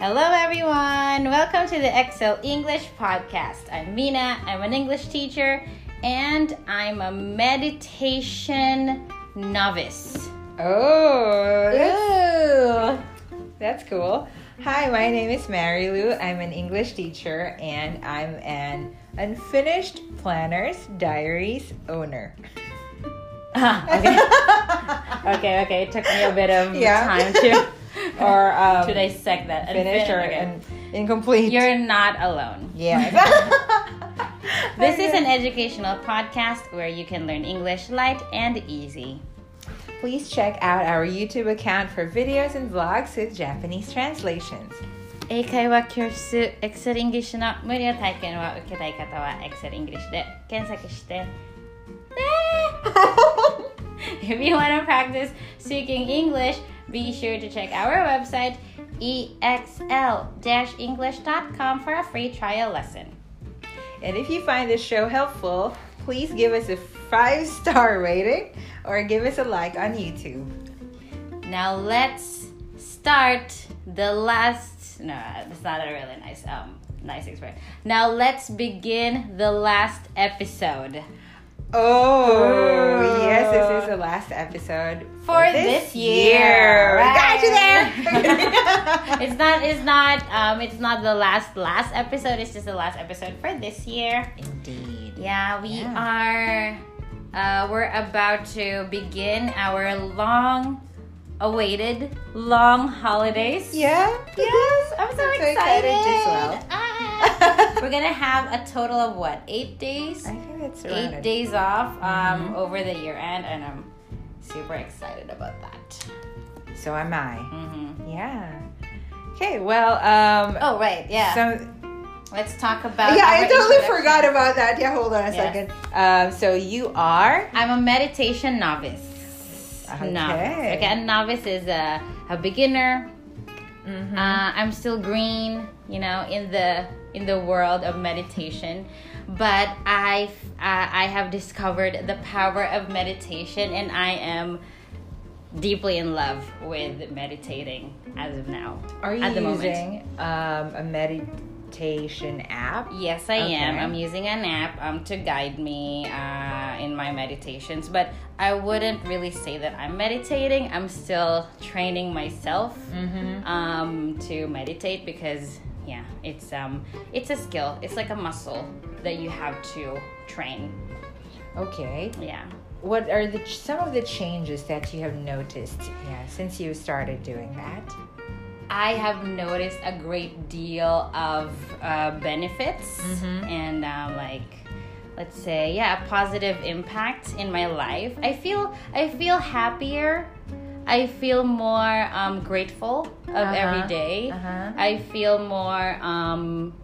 Hello, everyone. Welcome to the Excel English Podcast. I'm Mina. I'm an English teacher and I'm a meditation novice. Oh, that's, Ooh. that's cool. Hi, my name is Mary Lou. I'm an English teacher and I'm an unfinished planners diaries owner. Ah, okay. okay, okay. It took me a bit of Yeah. time to, or um, to dissect that. finished or Okay. in- incomplete. You're not alone. yes. This is an educational podcast where you can learn English light and easy. Please check out our YouTube account for videos and vlogs with Japanese translations. 英会話教室 Excel English の無料体験を受けたい方は Excel English で検索してね If you want to practice speaking English, be sure to check our website exl-english.com for a free trial lesson. And if you find this show helpful, please give us a five star rating or give us a like on YouTube. Now let's start the last. No, it's not a really nice um nice expression. Now let's begin the last episode Oh, yes, this is the last episode for this, year. We got you there. it's not. It's not. Um, it's not the last last episode. It's just the last episode for this year. Indeed. Yeah, we Yeah. are. Uh, we're about to begin our long awaited long holidays. Yeah. Yes, I'm so I'm so excited. excited as well. We're gonna have a total of what? Eight days? I think that's around Eight it. days off um, Mhm. over the year end, and I'm super excited about that. So am I. hmm Yeah. Okay. Well. Um. Oh right, yeah. So. Let's talk about. Yeah, I totally forgot about that. Yeah. Hold on a Yes. second. Um. So you are. I'm a meditation novice. Okay. Novice. Okay, a novice is a, a beginner. Mhm. Uh, I'm still green, you know, in the in the world of meditation, but I uh, I have discovered the power of meditation, and I am deeply in love with meditating as of now. Are you at the using um, a meditation app? Yes, I am. I'm using an app um, to guide me uh, in my meditations, but I wouldn't really say that I'm meditating. I'm still training myself Mm-hmm. um, to meditate because yeah, it's um, it's a skill. It's like a muscle that you have to train. Okay. Yeah. What are the some of the changes that you have noticed? Yeah, since you started doing that. I have noticed a great deal of uh, benefits Mhm. and um, like let's say yeah a positive impact in my life. I feel I feel happier. I feel more um, grateful of Uh-huh. every day. Uh-huh. I feel more. Um,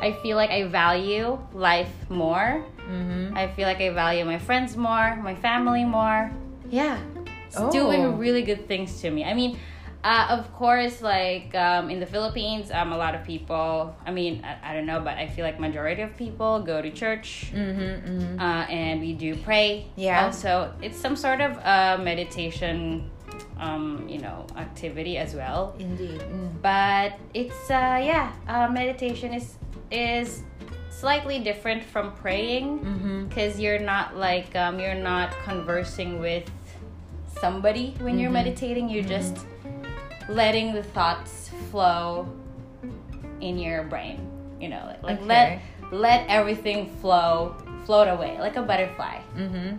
I feel like I value life more. Mm-hmm. I feel like I value my friends more, my family more. Yeah, it's Oh. doing really good things to me. I mean, uh, of course, like um, in the Philippines, um, a lot of people. I mean, I, I don't know, but I feel like majority of people go to church. Mm-hmm. mm-hmm. Uh, and we do pray. Yeah. Also, it's some sort of uh, meditation, um, you know, activity as well Indeed. Mm. but it's uh yeah uh, meditation is is slightly different from praying Mm-hmm. because you're not like um, you're not conversing with somebody when you're Mhm. meditating you're just letting the thoughts flow in your brain you know like, like Okay. let let everything flow float away like a butterfly Mm-hmm.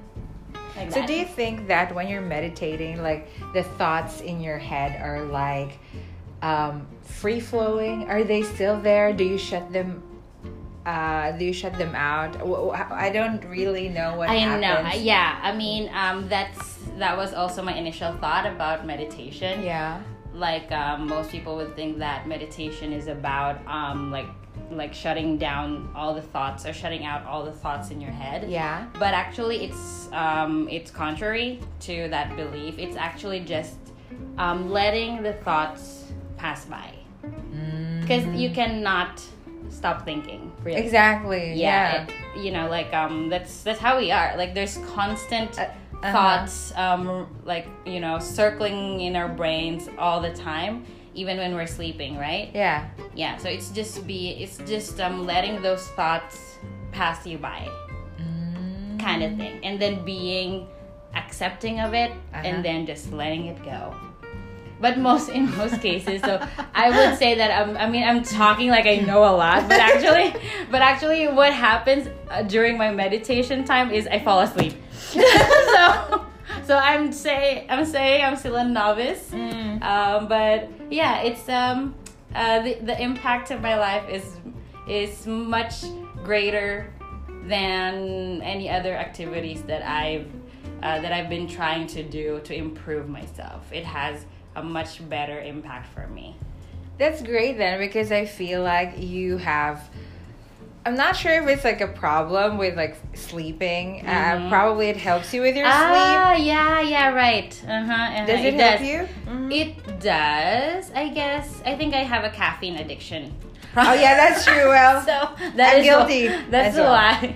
Like So that. do you think that when you're meditating, like the thoughts in your head are like um, free flowing? Are they still there? Do you shut them? Uh, do you shut them out? I don't really know what I happens. know. Yeah, I mean, um, that's that was also my initial thought about meditation. Yeah. Like um, most people would think that meditation is about um, like like shutting down all the thoughts or shutting out all the thoughts in your head. Yeah. But actually, it's um, it's contrary to that belief. It's actually just um, letting the thoughts pass by because Mm-hmm. you cannot stop thinking. Really. Exactly. yeah, it- you know like um that's that's how we are like there's constant Uh, uh-huh. thoughts um like you know circling in our brains all the time even when we're sleeping, right? Yeah. Yeah. So it's just be it's just um letting those thoughts pass you by, Mm. kind of thing, and then being accepting of it, Uh-huh. and then just letting it go. But most in most cases, so I would say that I'm, I mean I'm talking like I know a lot, but actually, but actually, what happens uh, during my meditation time is I fall asleep. so, so I'm say I'm saying I'm still a novice, Mm. um, but yeah, it's um uh, the the impact of my life is is much greater than any other activities that I've uh, that I've been trying to do to improve myself. It has a much better impact for me. That's great then because I feel like you have I'm not sure if it's like a problem with like sleeping. Uh, Mhm. probably it helps you with your sleep. Ah, yeah, yeah, right. Uh huh. Uh-huh. Does it, help does. you? Mhm. It does, I guess. I think I have a caffeine addiction. oh yeah, that's true. Well, so that I'm is guilty that's well. why.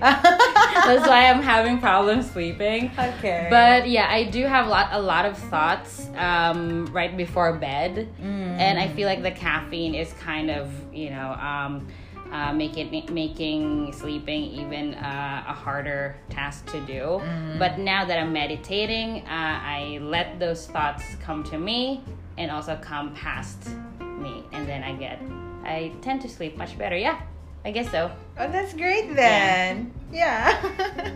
that's why I'm having problems sleeping. okay. But yeah, I do have lot a lot of thoughts um, right before bed, Mm. and I feel like the caffeine is kind of you know um, uh, making making sleeping even uh, a harder task to do. Mm. But now that I'm meditating, uh, I let those thoughts come to me and also come past me, and then I get I tend to sleep much better. Yeah, I guess so. oh, that's great then. Yeah.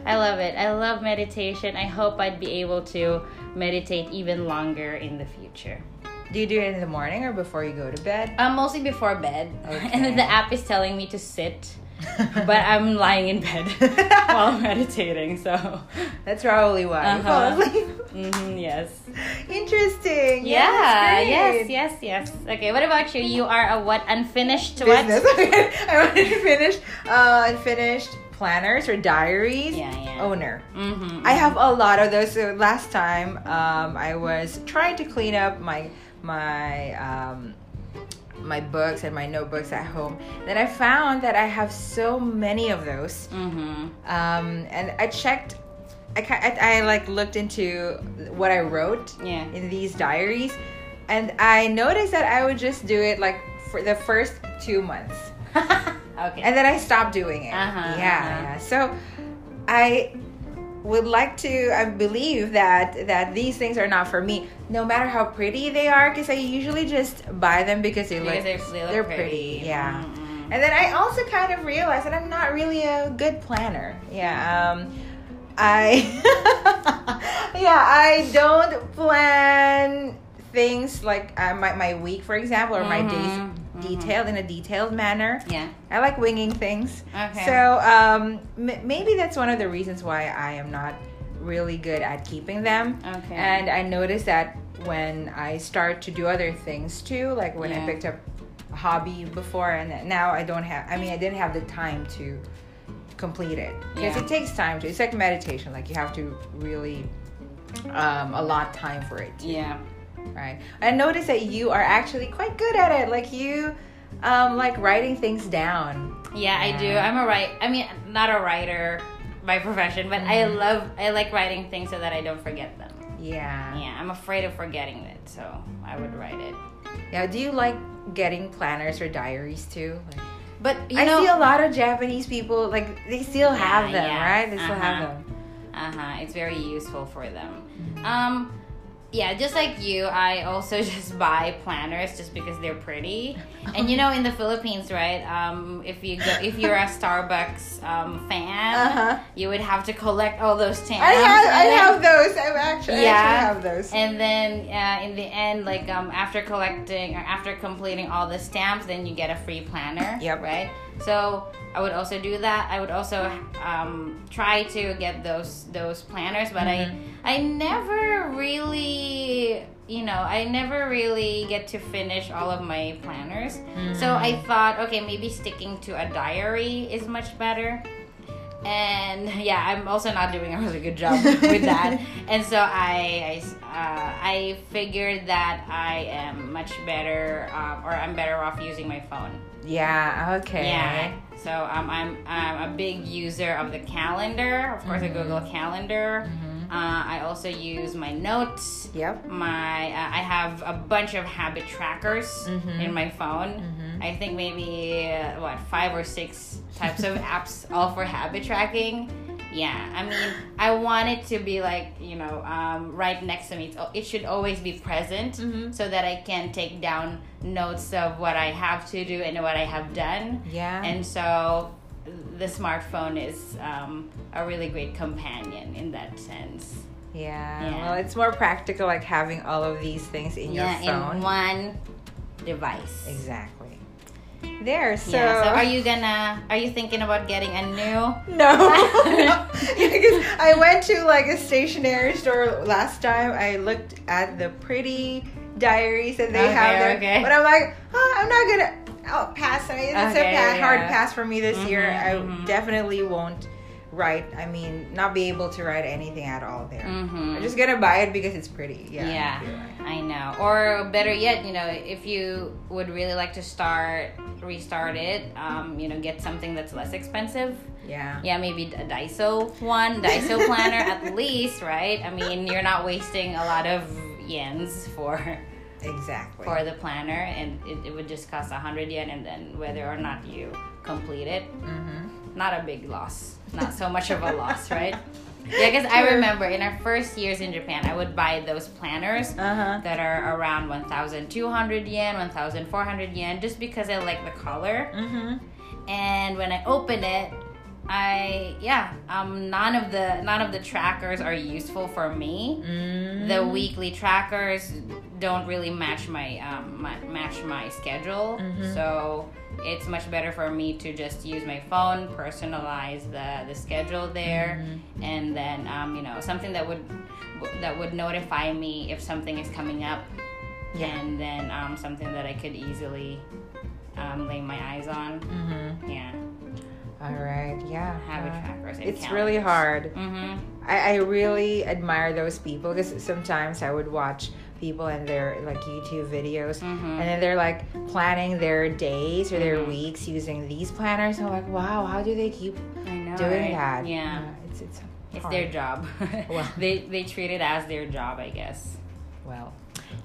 I love it. I love meditation. I hope I'd be able to meditate even longer in the future. Do you do it in the morning or before you go to bed? Um, mostly before bed. Okay. And then the app is telling me to sit, but I'm lying in bed while meditating. So, That's probably why you Uh-huh. fall asleep. Mhm, yes. Interesting. Yeah. Yes. Yes. Yes. Okay. What about you? You are a what? Unfinished what? Business. I wanted to finish uh, unfinished planners or diaries Yeah. Yeah. owner. Mm-hmm. I have a lot of those. So last time, um, I was trying to clean up my my um, my books and my notebooks at home. Then I found that I have so many of those, Mm-hmm. um, and I checked. I, I, I like looked into what I wrote Yeah. in these diaries, and I noticed that I would just do it like for the first two months okay. and then I stopped doing it. Uh-huh, yeah, uh-huh. yeah. So I would like to. I believe that that these things are not for me, no matter how pretty they are, because I usually just buy them because they because look they're, they look they're pretty. pretty, yeah. Mhm. And then I also kind of realized that I'm not really a good planner. Yeah. Um, I yeah I don't plan things like uh, my my week, for example, or my Mhm, days. Detailed in a detailed manner. Yeah. I like winging things. Okay. So um, m- maybe that's one of the reasons why I am not really good at keeping them. Okay. And I noticed that when I start to do other things too, like when I picked up a hobby before, and now I don't have. I mean, I didn't have the time to complete it because Yeah. it takes time to. It's like meditation. Like you have to really um, allot time for it. too yeah. Right? I noticed that you are actually quite good at it. Like you, um, like writing things down. Yeah, I do. I'm a write. I mean, not a writer by profession, but I Mhm. love. I like writing things so that I don't forget them. Yeah. Yeah, I'm afraid of forgetting it, so I would write it. Yeah. Do you like getting planners or diaries too? Like, But you I know, see a lot of Japanese people like they still have Yeah, them, yeah. right? They still have Uh-huh. them. uh huh, it's very useful for them. Mm-hmm. Um, yeah, just like you, I also just buy planners just because they're pretty. And you know, in the Philippines, right? Um, if you go, if you're a Starbucks um, fan, Uh-huh. you would have to collect all those stamps. I have, I then- have those. I'm actually, I Yeah. actually have those. And then uh, in the end, like um, after collecting or after completing all the stamps, then you get a free planner. Yep. Right. So I would also do that. I would also um, try to get those those planners, but Mhm. I I never really you know I never really get to finish all of my planners. So Mm. I thought, okay, maybe sticking to a diary is much better. And yeah, I'm also not doing a really good job with that. And so I, I, uh, I figured that I am much better, um, or I'm better off using my phone. Yeah. Okay. Yeah. So um, I'm, I'm a big user of the calendar, of course, Mhm. a Google Calendar. Mhm. Uh, I also use my notes. Yep. My uh, I have a bunch of habit trackers Mhm. in my phone. Mhm. I think maybe uh, what five or six types of apps all for habit tracking. Yeah, I mean, I want it to be like you know um, right next to me. It's, it should always be present Mhm. so that I can take down notes of what I have to do and what I have done. Yeah. And so the smartphone is um, a really great companion in that sense. yeah. Yeah. Well, it's more practical, like having all of these things in yeah, your phone. in one device. Exactly. There. So. yeah. So are you gonna? Are you thinking about getting a new? No, no. because I went to like a stationery store last time. I looked at the pretty diaries that they Okay, have there, okay. but I'm like, oh, I'm not gonna. I'll pass. I mean, it's Okay, a pa- hard pass for me this year. Mhm, I mhm. definitely won't write. I mean, not be able to write anything at all there. Mm-hmm. I'm just gonna buy it because it's pretty. Yeah. Yeah, you're. I know. Or better yet, you know, if you would really like to start, restart it, um, you know, get something that's less expensive. Yeah. Yeah, maybe a Daiso one, Daiso planner at least, right? I mean, you're not wasting a lot of yens for Exactly. for the planner, and it, it would just cost hundred yen, and then whether or not you complete it, mm-hmm. Not a big loss, not so much of a loss, right? Yeah, because I remember in our first years in Japan, I would buy those planners Uh huh. that are around 1,200 yen, 1,400 yen, just because I like the color. Mm-hmm. And when I open it, I yeah, um, none of the none of the trackers are useful for me. Mm-hmm. The weekly trackers don't really match my um my, match my schedule, Mhm. so it's much better for me to just use my phone, personalize the the schedule there, Mm-hmm. and then um you know something that would that would notify me if something is coming up, Yeah. and then um something that I could easily um, lay my eyes on. Mm-hmm. Yeah, All right. Yeah. habit Uh, trackers. And It's really hard. Mm-hmm. I, I really admire those people because sometimes I would watch people and their like YouTube videos Mhm. and then they're like planning their days or their Mhm. weeks using these planners. I'm like, wow, how do they keep I know. doing right? that? Yeah. it's it's It's hard. their job. Well. they they treat it as their job, I guess. Well,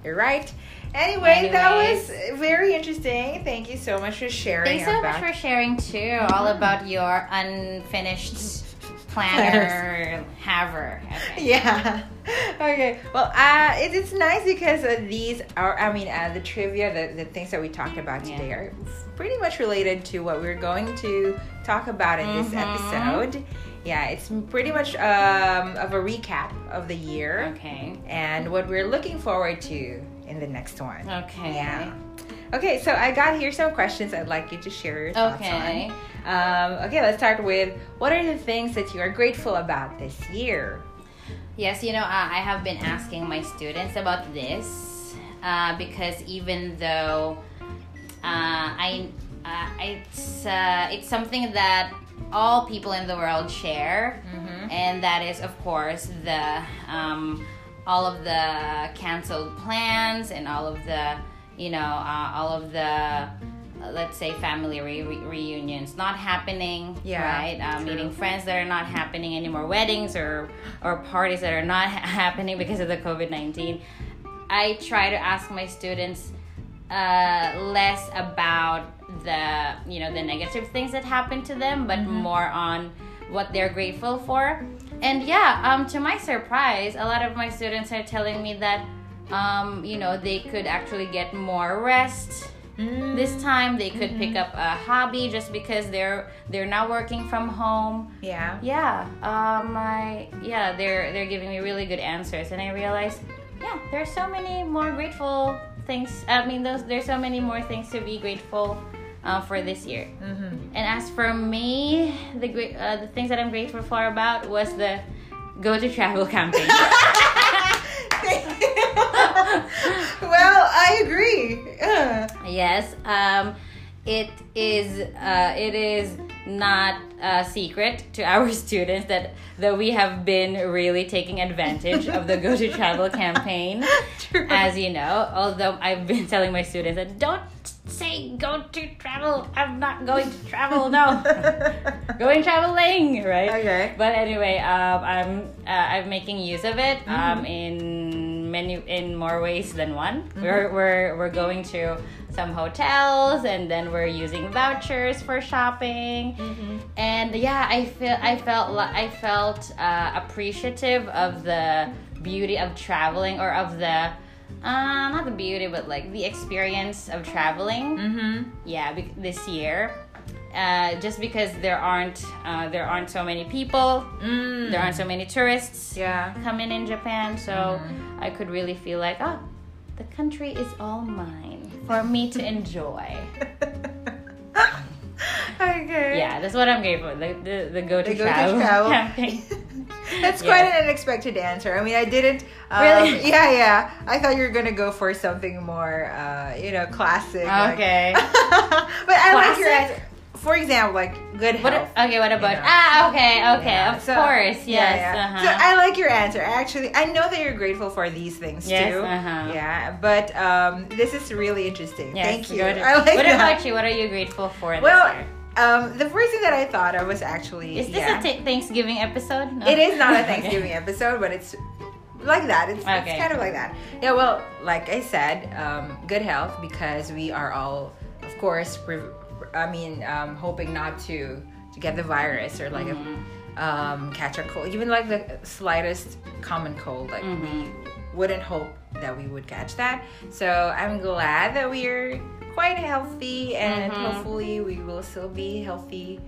you're right. Anyway, that was very interesting. Thank you so much for sharing. Thanks so much for sharing too, all about your unfinished planner haver. Okay. Yeah. Okay. Well, uh, it, it's nice because uh, these are, I mean, uh, the trivia, the, the things that we talked about today Yeah. are pretty much related to what we're going to talk about in this Mhm. episode. Yeah, it's pretty much um, of a recap of the year Okay. and what we're looking forward to in the next one. Okay. Yeah. Okay, so I got here some questions I'd like you to share your thoughts Okay. on. Um, okay, let's start with what are the things that you are grateful about this year? Yes, you know, uh, I have been asking my students about this uh, because even though uh, I, uh, it's uh, it's something that all people in the world share, Mm-hmm. and that is, of course, the um, all of the canceled plans and all of the you know uh, all of the uh, let's say family re- re- reunions. Not happening Yeah, right? Uh, meeting friends that are not happening anymore. Weddings or or parties that are not ha- happening because of the covid-19 i try to ask my students uh, less about the you know the negative things that happen to them but more on what they're grateful for. And yeah um, to my surprise a lot of my students are telling me that um, you know they could actually get more rest. Mm. this time they could pick up a hobby just because they're they're not working from home. Yeah. yeah um I, yeah they're they're giving me really good answers. And i realized yeah there's so many more grateful things. I mean those there's so many more things to be grateful uh, for this year. Mm-hmm. and as for me the great uh, the things that i'm grateful for about was the go to travel campaign well, I agree. Yes, um, it is. Uh, it is not a secret to our students that that we have been really taking advantage of the Go to Travel campaign. True. As you know, although I've been telling my students that don't say go to travel. I'm not going to travel. No, going traveling, right? Okay. But anyway, um, I'm uh, I'm making use of it Mm-hmm. um, in many in more ways than one. Mm-hmm. We're we're we're going to some hotels and then we're using vouchers for shopping. Mm-hmm. And yeah, I feel I felt I felt uh, appreciative of the beauty of traveling or of the uh, not the beauty but like the experience of traveling Mm-hmm. yeah this year uh, just because there aren't uh, there aren't so many people Mm. there aren't so many tourists Yeah. coming in japan so i could really feel like oh the country is all mine for me to enjoy okay. yeah that's what i'm grateful for the, the, the go to travel, travel. campaign That's Yeah. quite an unexpected answer. I mean, I didn't. Um, Really? Yeah, yeah. I thought you were gonna go for something more, uh, you know, classic. like- Okay. but I like your Classic? answer. For example, like good what health. okay what about know. ah okay okay Yeah, of so- course yes yeah, yeah. uh-huh. So I like your answer. Actually, I know that you're grateful for these things Yes, too. uh-huh. Yeah, but um, this is really interesting. Yes, Thank you. to- I like what that. about you what are you grateful for Well, um, the first thing that I thought of was actually is this yeah. a thanksgiving episode No. It is not a Okay. Thanksgiving episode, but it's like that. It's, Okay. it's kind of like that. Yeah, well, like I said, um, good health because we are all, of course, pre- I mean, um, hoping not to to get the virus or like Mhm. a, um, catch a cold, even like the slightest common cold. Like Mhm. we wouldn't hope that we would catch that. So I'm glad that we are quite healthy, and Mhm. hopefully we will still be healthy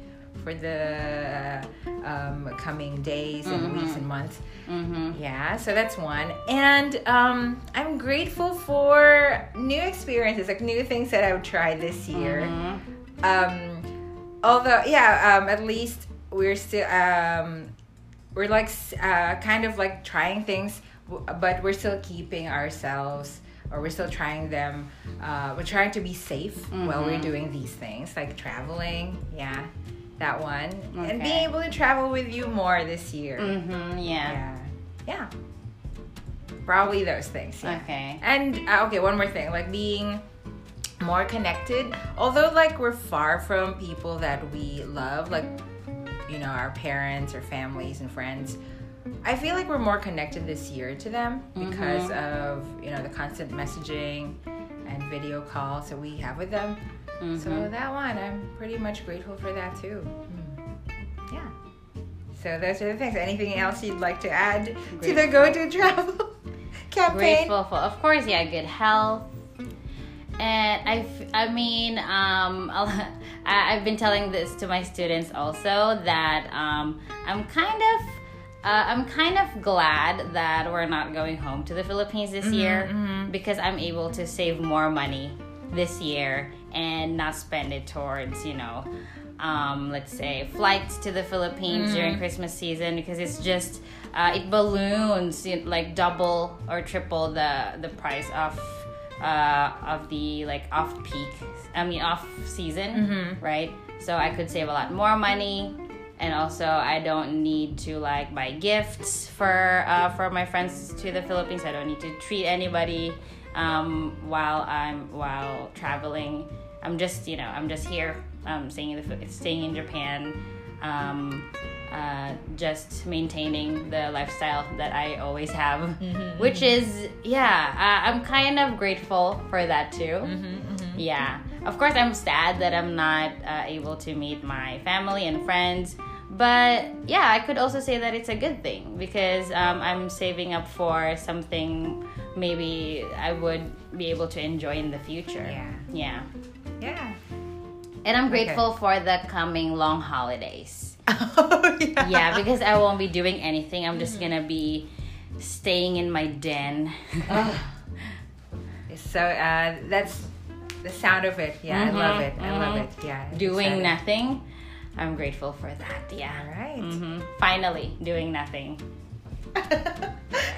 for the um, coming days and Mhm. weeks and months. mm-hmm. Yeah, so that's one. And um, I'm grateful for new experiences, like new things that I've tried this year. Mhm. Um, although, yeah, um, at least we're still um, we're like uh, kind of like trying things, but we're still keeping ourselves. Or we're still trying them. Uh, we're trying to be safe while we're Mhm. doing these things, like traveling. Yeah, that one, and being able to travel with you more this year. Mm-hmm. Yeah. Yeah. Yeah. Probably those things. Yeah. Okay. And uh, okay, one more thing, like being more connected. Although like we're far from people that we love, like you know, our parents or families and friends. I feel like we're more connected this year to them because of, you know, the constant messaging and video calls that we have with them. Mhm. So that one, I'm pretty much grateful for that too. Mm. Yeah. So those are the things. Anything else you'd like to add to the Go to Travel campaign? grateful for of course yeah good health and I, I mean um, I, I've been telling this to my students also that um, I'm kind of uh, I'm kind of glad that we're not going home to the Philippines this year because I'm able to save more money this year and not spend it towards you know um, let's say flights to the Philippines during Christmas season because it's just uh, it balloons you know, like double or triple the the price of uh, of the like off peak I mean off season right? So I could save a lot more money and also I don't need to like buy gifts for uh, for my friends to the Philippines. I don't need to treat anybody um, while I'm while traveling. I'm just you know I'm just here um, staying in the staying in Japan um, uh, just maintaining the lifestyle that I always have. Which is yeah uh, I'm kind of grateful for that too. Yeah. Of course i'm sad that i'm not uh, able to meet my family and friends but yeah i could also say that it's a good thing because um, i'm saving up for something maybe i would be able to enjoy in the future. Yeah. yeah. Yeah. and i'm grateful for the coming long holidays Oh, yeah. yeah because i won't be doing anything i'm just gonna be staying in my den So uh, that's the sound of it. Yeah, I love it. I love mhm. it. Yeah. Doing excited. nothing i'm grateful for that yeah All right. hmm Finally, doing nothing.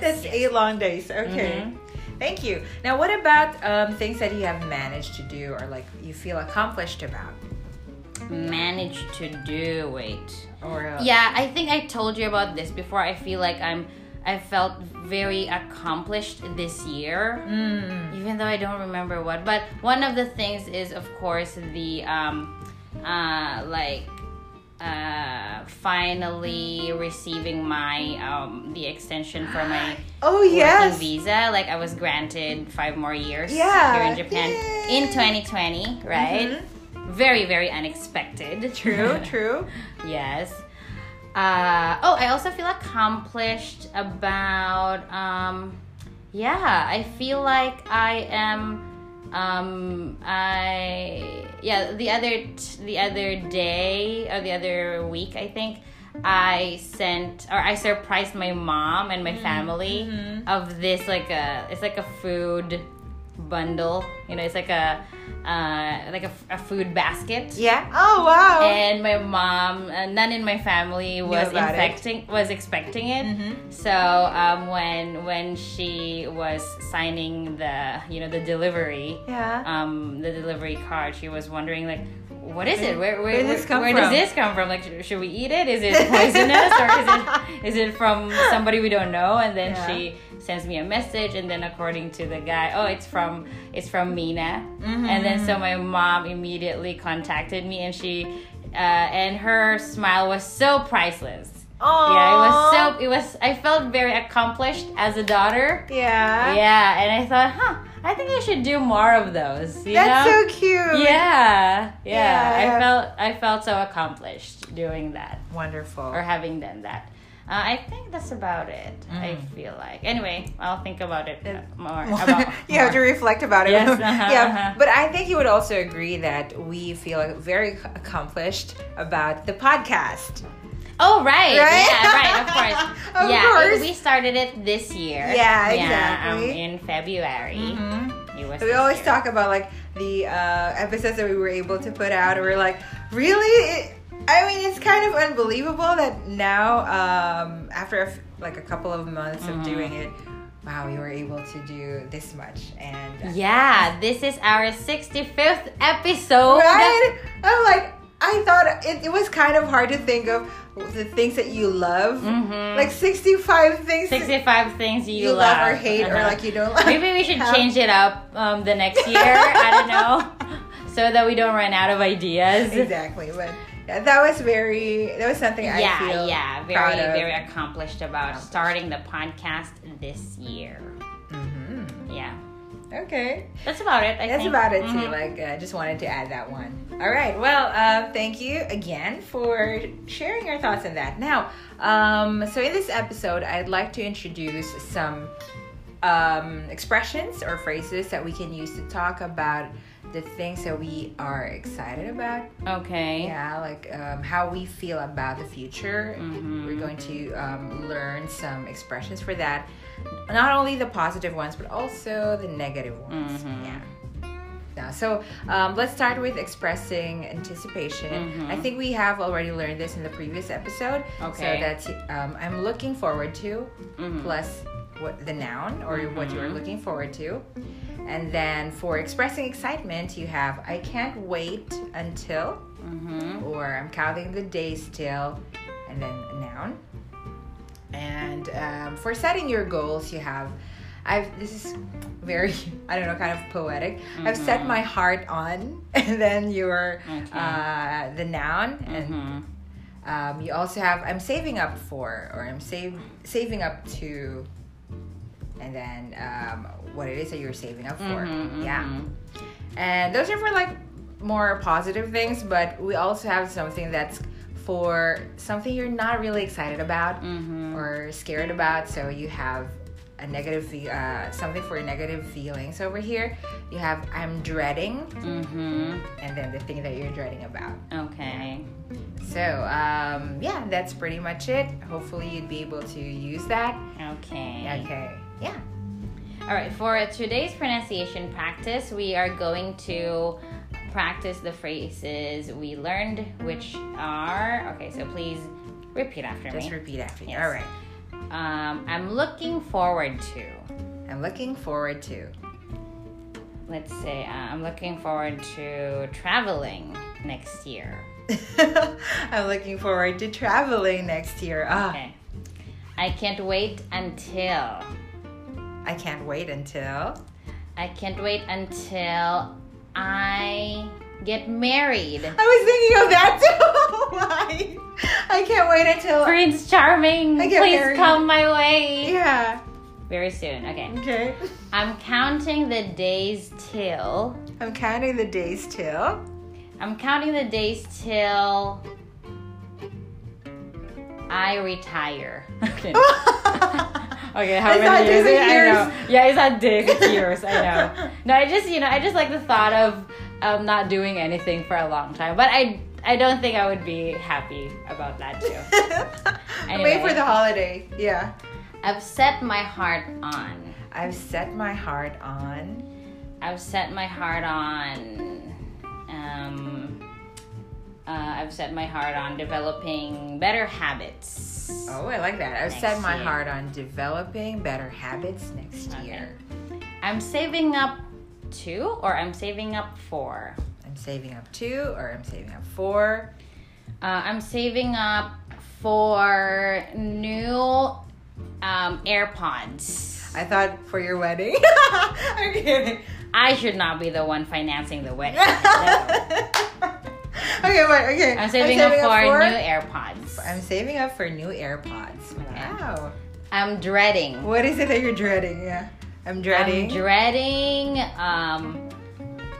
That's eight long days. Okay. Thank you. Now, what about um, things that you have managed to do or like you feel accomplished about? Managed to do. it. Or uh, Yeah, I think I told you about this before. I feel like I'm I felt very accomplished this year. Mm. Even though I don't remember what. But one of the things is of course the um uh like uh finally receiving my um the extension for my Oh yes. visa. Like I was granted five more years Yeah. here in Japan Yay. in 2020, right? Very, very unexpected. Mm-hmm. True. True. yes. Uh, oh, I also feel accomplished about. Um, yeah, I feel like I am. Um, I yeah. The other t- the other day or the other week, I think. I sent or I surprised my mom and my family of this like a it's like a food bundle you know it's like a uh, like a, a food basket Yeah. Oh wow. and my mom uh, none in my family was about it. was expecting it Mhm. so um, when when she was signing the you know the delivery yeah. um, the delivery card she was wondering like what is it where, where, Where did this where does this come from like sh- should we eat it is it poisonous or is it is it from somebody we don't know and then Yeah. she sends me a message and then according to the guy oh it's from it's from mina Mhm. and then so my mom immediately contacted me and she uh, and her smile was so priceless Aww. yeah it was so it was i felt very accomplished as a daughter Yeah. yeah and i thought huh i think i should do more of those you That's know so cute. yeah, yeah Yeah, i felt i felt so accomplished doing that Wonderful. or having done that uh, i think that's about it i Mm. feel like anyway i'll think about it uh, more More- about you have to reflect about it. Yes, uh-huh, yeah, uh-huh. but I think you would also agree that we feel very accomplished about the podcast. Oh right, Right? yeah, right, of course. Of yeah, course. we started it this year. Yeah, um, exactly. in February. Mhm. It was We always year. talk about like the uh, episodes that we were able to put out. And we're like, really? It, I mean, it's kind of unbelievable that now, um, after a f- like a couple of months Mhm. of doing it, wow, we were able to do this much. And Yeah, this is our 65th episode. right, I'm like, I thought it, it was kind of hard to think of the things that you love, Mhm. like 65 things 65 things you, you love or hate, or Uh-huh. like you don't like. Maybe we should have. change it up um, the next year. I don't know. So that we don't run out of ideas. exactly, but that was very. That was something I yeah, feel yeah. Very, very accomplished about starting the podcast this year. Mm-hmm. Yeah. Okay, That's about it. I that's think. about it too. Mhm. Like, uh, just wanted to add that one. All right. Well, uh, thank you again for sharing your thoughts on that. Now, um, so in this episode, I'd like to introduce some um, expressions or phrases that we can use to talk about the things that we are excited about. Okay. Yeah, like um, how we feel about the future. Mhm. We're going to um, learn some expressions for that. Not only the positive ones, but also the negative ones. Mhm. Yeah. Now, so um, let's start with expressing anticipation. Mhm. I think we have already learned this in the previous episode. Okay. So that's um, I'm looking forward to Mhm. plus what the noun or what you are looking forward to. And then for expressing excitement, you have I can't wait until Mhm. or I'm counting the days till, and then a noun. And um, for setting your goals, you have, I've this is very I don't know kind of poetic. I've set Mhm. my heart on, and then your Okay. uh, the noun, and Mhm. um, you also have I'm saving up for, or I'm save saving up to, and then um, what it is that you're saving up for. Mhm, Yeah. mhm. And those are for like more positive things, but we also have something that's for something you're not really excited about Mhm. or scared about. So you have a negative, uh, something for negative feelings over here. You have I'm dreading, Mhm. and then the thing that you're dreading about. Okay. So um, yeah, that's pretty much it. Hopefully you'd be able to use that. Okay. Okay. Yeah. All right, for today's pronunciation practice, we are going to practice the phrases we learned, which are okay, so please repeat after Just me. Just repeat after me. Yes. All right. Um, I'm looking forward to. I'm looking forward to. Let's say uh, I'm looking forward to traveling next year. I'm looking forward to traveling next year. Ah, Okay. I can't wait until. I can't wait until. I can't wait until I get married. I was thinking of that too. Why? I can't wait until. Prince Charming, I get please married. come my way. Yeah. Very soon. Okay. Okay. I'm counting the days till. I'm counting the days till. I'm counting the days till I retire. Okay. Okay, how It's many years? it's I know. Yeah, it's not days, it's years. I know. No, I just you know I just like the thought of um, not doing anything for a long time, but I I don't think I would be happy about that too. Wait for the holiday. Yeah. I've set my heart on. I've set my heart on. I've set my heart on. Uh, I've set my heart on developing better habits. Oh, I like that. I've set my year. heart on developing better habits next Okay. year. I'm saving up to or I'm saving up for. I'm saving up to, or I'm saving up for. Uh, I'm saving up for new um, AirPods. I thought for your wedding. I'm kidding. I should not be the one financing the wedding. No. okay, wait. Okay. I'm saving up for four. new AirPods. I'm saving up for new AirPods. Wow. I'm dreading. What is it that you're dreading? Yeah. I'm dreading. I'm dreading um,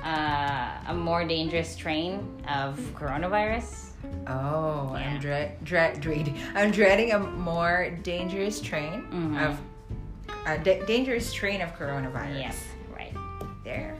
uh, a more dangerous strain of coronavirus. oh, Yeah. I'm dread, dread, dread. I'm dreading a more dangerous strain Mhm. of a dangerous strain of coronavirus. Yes, right. There.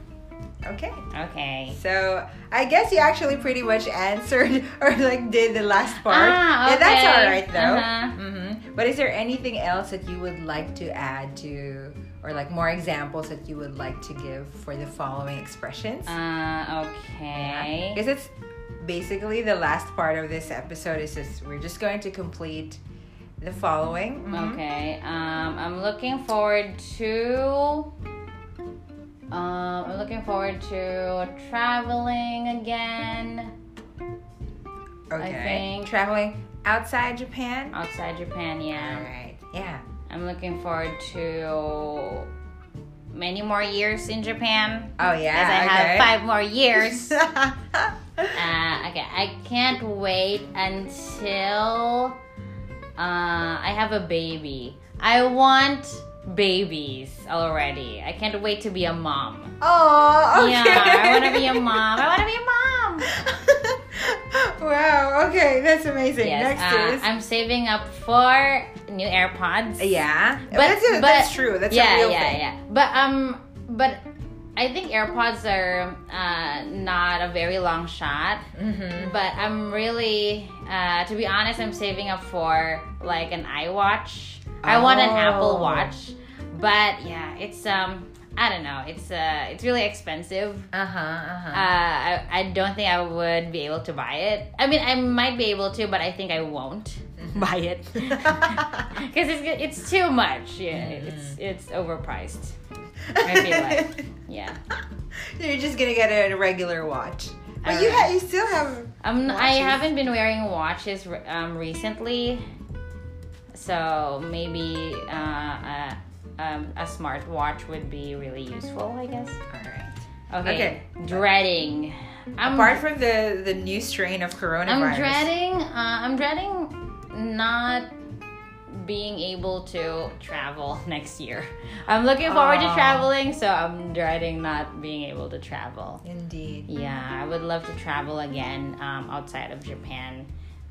Okay. Okay. So I guess you actually pretty much answered or like did the last part. Ah, Yeah, that's all right though. Uh-huh. hmm But is there anything else that you would like to add to, or like more examples that you would like to give for the following expressions? Uh, okay. Because it's basically the last part of this episode. Is just we're just going to complete the following. Mhm. Okay. Um, I'm looking forward to. Um, I'm looking forward to traveling again Okay. think- Traveling outside Japan. outside Japan. Yeah. right. Yeah. I'm looking forward to many more years in Japan. Oh yeah. As I okay. have five more years. Uh, okay, I can't wait until uh, I have a baby. I want babies already. I can't wait to be a mom. Oh, okay. Yeah, I want to be a mom. I want to be a mom. wow. Okay, that's amazing. Yes, Next uh, is I'm saving up for new AirPods. yeah. But- that's a, but- that's true. That's yeah, a real yeah, thing. yeah. But um, but I think AirPods are uh, not a very long shot. Mm-hmm. But I'm really, uh, to be honest, I'm saving up for like an iWatch. I want an Apple Oh. Watch, but yeah, it's um, I don't know, it's uh, it's really expensive. Uh huh. uh-huh. Uh, huh. I, I don't think I would be able to buy it. I mean, I might be able to, but I think I won't buy it because it's it's too much. Yeah, it's it's overpriced. I feel like, yeah. You're just gonna get a regular watch, but you ha- you still have. Um, I haven't been wearing watches um, recently, so maybe uh, a, um, a smart watch would be really useful. I guess. All right. Okay. Okay. Dreading. I'm Apart from the the new strain of coronavirus. I'm dreading. Uh, I'm dreading not being able to travel next year. I'm looking forward to traveling, so I'm dreading not being able to travel. Indeed. Yeah, I would love to travel again um, outside of Japan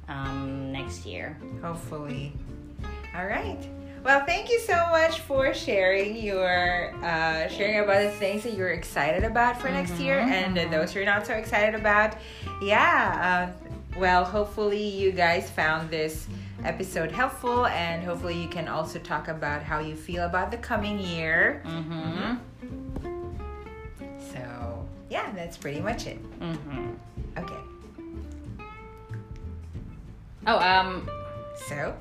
um, next year. Hopefully. All right. Well, thank you so much for sharing your uh, sharing about the things that you're excited about for next year, and uh, those you're not so excited about. Yeah. Uh, well, hopefully you guys found this episode helpful, and hopefully you can also talk about how you feel about the coming year. Mm-hmm. So yeah, that's pretty much it. Mm-hmm. Okay. Oh, um, So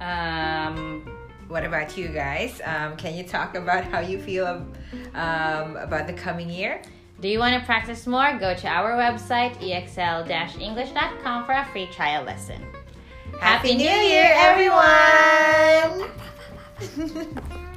um, What about you guys? Um, can you talk about how you feel um, about the coming year? Do you want to practice more? Go to our website, exl-english.com for a free trial lesson. Happy New Year, everyone!